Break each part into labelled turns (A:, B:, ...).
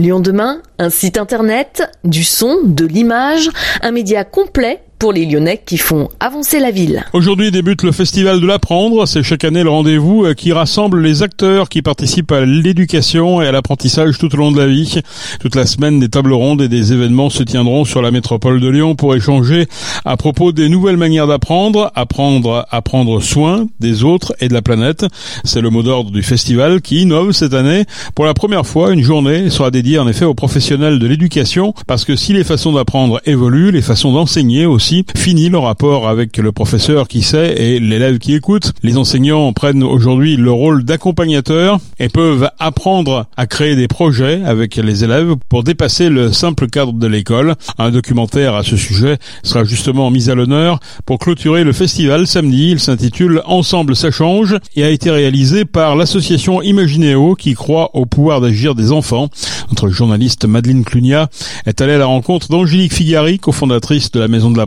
A: Lyon demain, un site internet, du son, de l'image, un média complet pour les Lyonnais qui font avancer la ville.
B: Aujourd'hui débute le Festival de l'apprendre. C'est chaque année le rendez-vous euh, qui rassemble les acteurs qui participent à l'éducation et à l'apprentissage tout au long de la vie. Toute la semaine, des tables rondes et des événements se tiendront sur la métropole de Lyon pour échanger à propos des nouvelles manières d'apprendre, apprendre à prendre soin des autres et de la planète. C'est le mot d'ordre du festival qui innove cette année. Pour la première fois, une journée sera dédiée en effet aux professionnels de l'éducation parce que si les façons d'apprendre évoluent, les façons d'enseigner aussi Fini le rapport avec le professeur qui sait et l'élève qui écoute. Les enseignants prennent aujourd'hui le rôle d'accompagnateur et peuvent apprendre à créer des projets avec les élèves pour dépasser le simple cadre de l'école. Un documentaire à ce sujet sera justement mis à l'honneur pour clôturer le festival samedi. Il s'intitule Ensemble ça change et a été réalisé par l'association Imaginéo qui croit au pouvoir d'agir des enfants. Notre journaliste Madeleine Clunia est allée à la rencontre d'Angélique Figari, cofondatrice de la Maison de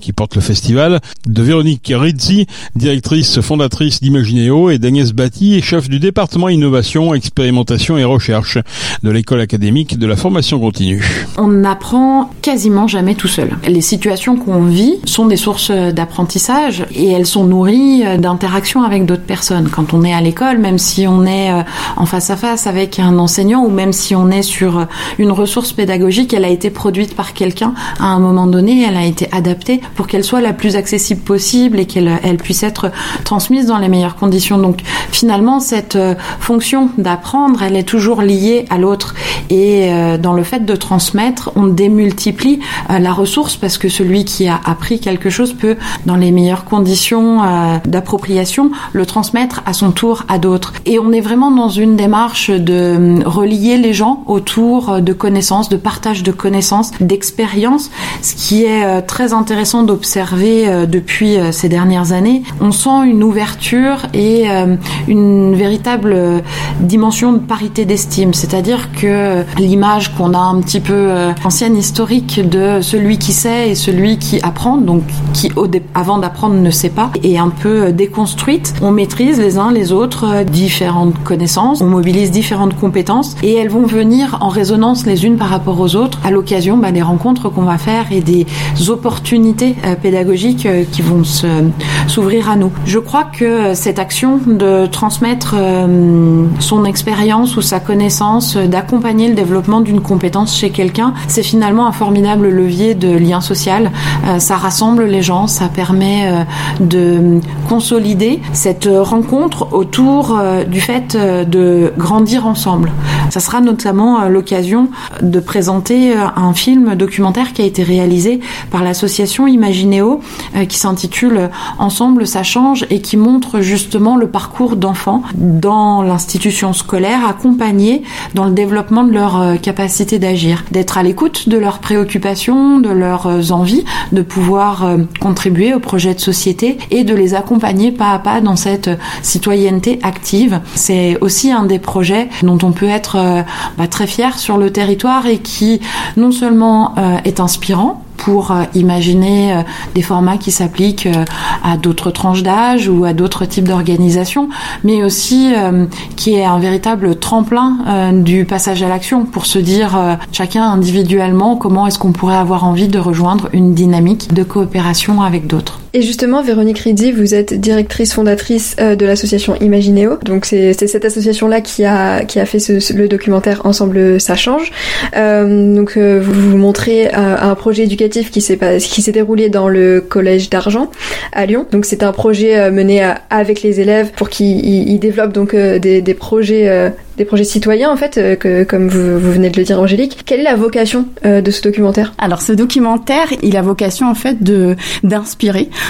B: qui porte le festival, de Véronique Rizzi, directrice fondatrice d'Imagineo, et d'Agnès Batty, chef du département innovation, expérimentation et recherche de l'école académique de la formation continue.
C: On n'apprend quasiment jamais tout seul. Les situations qu'on vit sont des sources d'apprentissage et elles sont nourries d'interactions avec d'autres personnes. Quand on est à l'école, même si on est euh, en face à face avec un enseignant ou même si on est sur une ressource pédagogique, elle a été produite par quelqu'un à un moment donné, elle a été adaptée pour qu'elle soit la plus accessible possible et qu'elle elle puisse être transmise dans les meilleures conditions. Donc finalement, cette euh, fonction d'apprendre, elle est toujours liée à l'autre. Et euh, dans le fait de transmettre, on démultiplie euh, la ressource parce que celui qui a appris quelque chose peut, dans les meilleures conditions d'appropriation, le transmettre à son tour à d'autres. Et on est vraiment dans une démarche de relier les gens autour de connaissances, de partage de connaissances, d'expériences, ce qui est très intéressant d'observer euh, depuis euh, ces dernières années. On sent une ouverture et euh, une véritable dimension de parité d'estime, c'est-à-dire que l'image qu'on a un petit peu ancienne historique de celui qui sait et celui qui apprend, donc qui avant d'apprendre ne sait pas, est un peu déconstruite. On maîtrise les uns les autres différentes connaissances, on mobilise différentes compétences et elles vont venir en résonance les unes par rapport aux autres à l'occasion bah, des rencontres qu'on va faire et des opportunités opportunités euh, pédagogiques euh, qui vont s'ouvrir à nous. Je crois que cette action de transmettre euh, son expérience ou sa connaissance, d'accompagner le développement d'une compétence chez quelqu'un, c'est finalement un formidable levier de lien social. Ça rassemble les gens, ça permet de consolider cette rencontre autour du fait de grandir ensemble. Ça sera notamment l'occasion de présenter un film documentaire qui a été réalisé par l'association Imaginéo euh, qui s'intitule Ensemble ça change et qui montre justement le parcours d'enfants dans l'institution scolaire accompagnés dans le développement de leur euh, capacité d'agir, d'être à l'écoute de leurs préoccupations, de leurs euh, envies, de pouvoir contribuer au projet de société et de les accompagner pas à pas dans cette citoyenneté active. C'est aussi un des projets dont on peut être bah, très fier sur le territoire et qui non seulement est inspirant, pour euh, imaginer euh, des formats qui s'appliquent euh, à d'autres tranches d'âge ou à d'autres types d'organisations, mais aussi qui est un véritable tremplin du passage à l'action pour se dire chacun individuellement comment est-ce qu'on pourrait avoir envie de rejoindre une dynamique de coopération avec d'autres.
D: Et justement, Véronique Ridzi, vous êtes directrice fondatrice euh, de l'association Imagineo. Donc c'est cette association-là qui a qui a fait ce, le documentaire Ensemble ça change. Euh, donc euh, vous vous montrez un projet éducatif qui s'est qui s'est déroulé dans le collège d'Argent à Lyon. Donc c'est un projet mené avec les élèves pour qu'ils développent donc des, des projets des projets citoyens en fait, euh, que, comme vous, venez de le dire Angélique. Quelle est la vocation euh, de ce documentaire?
E: Alors ce documentaire, il a vocation en fait de d'inspirer euh,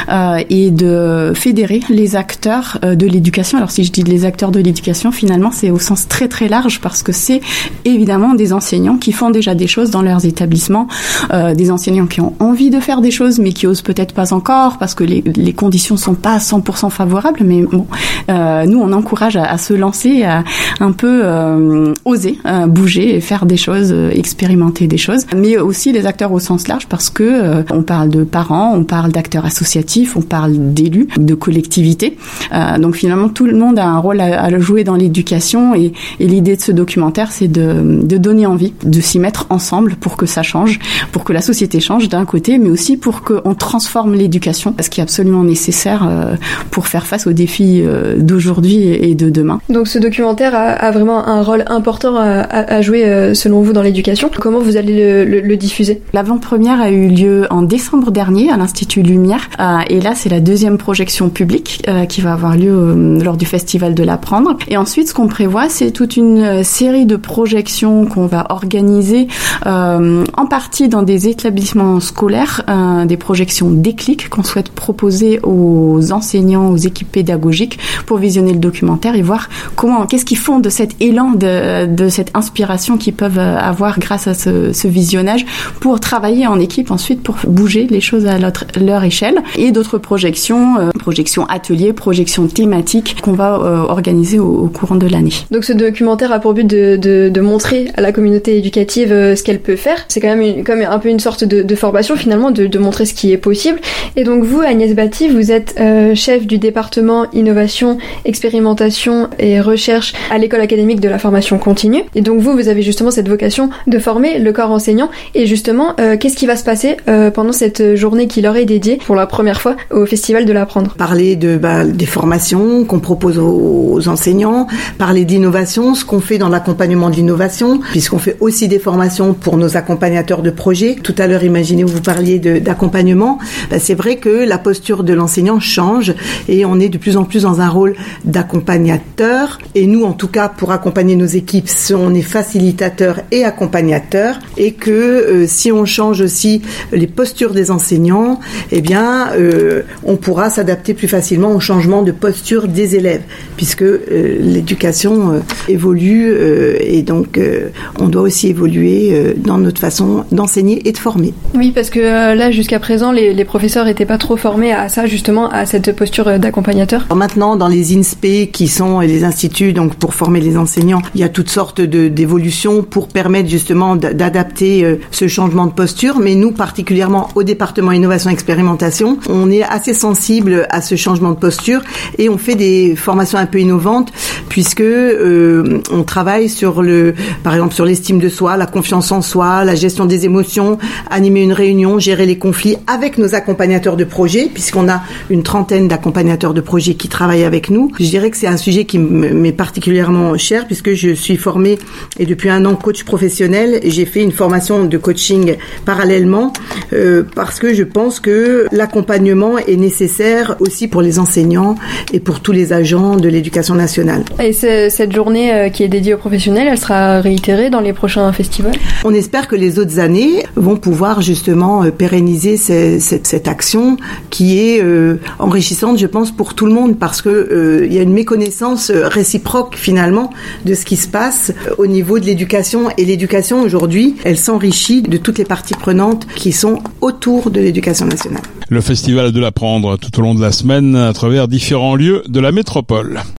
E: et de fédérer les acteurs de l'éducation. Alors si je dis les acteurs de l'éducation, finalement c'est au sens très très large parce que c'est évidemment des enseignants qui font déjà des choses dans leurs établissements, des enseignants qui ont envie de faire des choses mais qui osent peut-être pas encore parce que les, les conditions sont pas 100% favorables. Mais bon, nous on encourage à, à se lancer à un peu euh, oser euh, bouger et faire des choses, euh, expérimenter des choses, mais aussi les acteurs au sens large parce que on parle de parents, on parle d'acteurs associatifs associatif, on parle d'élus, de collectivités. Euh, donc finalement, tout le monde a un rôle à, à jouer dans l'éducation et, et l'idée de ce documentaire, c'est de, de donner envie, de s'y mettre ensemble pour que ça change, pour que la société change d'un côté, mais aussi pour qu'on transforme l'éducation, ce qui est absolument nécessaire euh, pour faire face aux défis euh, d'aujourd'hui et de demain.
D: Donc ce documentaire a, a vraiment un rôle important à, jouer selon vous dans l'éducation. Comment vous allez le, le, le diffuser?
E: L'avant-première a eu lieu en décembre dernier à l'Institut Lumière et là c'est la deuxième projection publique euh, qui va avoir lieu euh, lors du Festival de l'apprendre. Et ensuite ce qu'on prévoit c'est toute une série de projections qu'on va organiser en partie dans des établissements scolaires, des projections déclic qu'on souhaite proposer aux enseignants, aux équipes pédagogiques pour visionner le documentaire et voir comment, qu'est-ce qu'ils font de cet élan, de, de cette inspiration qu'ils peuvent avoir grâce à ce, ce visionnage pour travailler en équipe ensuite pour bouger les choses à leur, échelle d'autres projections, euh, projections ateliers, projections thématiques qu'on va euh, organiser au, courant de l'année.
D: Donc ce documentaire a pour but de, montrer à la communauté éducative euh, ce qu'elle peut faire. C'est quand même comme un peu une sorte de, formation finalement, de, montrer ce qui est possible. Et donc vous, Agnès Batti, vous êtes chef du département innovation, expérimentation et recherche à l'école académique de la formation continue. Et donc vous, vous avez justement cette vocation de former le corps enseignant. Et justement, qu'est-ce qui va se passer pendant cette journée qui leur est dédiée pour la première fois au Festival de l'apprendre
F: Parler de bah, des formations qu'on propose aux, aux, enseignants, parler d'innovation, ce qu'on fait dans l'accompagnement de l'innovation, puisqu'on fait aussi des formations pour nos accompagnateurs de projets. Tout à l'heure, imaginez vous parliez d'accompagnement. Bah, c'est vrai que la posture de l'enseignant change et on est de plus en plus dans un rôle d'accompagnateur. Et nous, en tout cas, pour accompagner nos équipes, on est facilitateur et accompagnateur. Et que euh, si on change aussi les postures des enseignants, eh bien, euh, on pourra s'adapter plus facilement au changement de posture des élèves, puisque euh, l'éducation euh, évolue et donc on doit aussi évoluer dans notre façon d'enseigner et de former.
D: Oui, parce que là, jusqu'à présent, les, les professeurs n'étaient pas trop formés à ça, justement, à cette posture d'accompagnateur.
F: Maintenant, dans les INSPE qui sont les instituts donc pour former les enseignants, il y a toutes sortes d'évolutions pour permettre justement d'adapter ce changement de posture. Mais nous, particulièrement au département innovation expérimentation, on est assez sensible à ce changement de posture et on fait des formations un peu innovantes puisque euh, on travaille sur le, par exemple sur l'estime de soi, la confiance en soi, la gestion des émotions, animer une réunion, gérer les conflits avec nos accompagnateurs de projet, puisqu'on a une trentaine d'accompagnateurs de projet qui travaillent avec nous. Je dirais que c'est un sujet qui m'est particulièrement cher puisque je suis formée et depuis un an coach professionnel. J'ai fait une formation de coaching parallèlement euh, parce que je pense que l'accompagnement est nécessaire aussi pour les enseignants et pour tous les agents de l'éducation nationale.
D: Et cette journée euh, qui est dédiée aux professionnels, elle sera réitérée dans les prochains festivals?
F: On espère que les autres années vont pouvoir justement euh, pérenniser cette, cette, cette action qui est euh, enrichissante, je pense, pour tout le monde parce que euh, il y a une méconnaissance réciproque finalement de ce qui se passe au niveau de l'éducation et l'éducation aujourd'hui, elle s'enrichit de toutes les parties prenantes qui sont autour de l'éducation nationale.
B: Le festival de l'apprendre tout au long de la semaine à travers différents lieux de la métropole.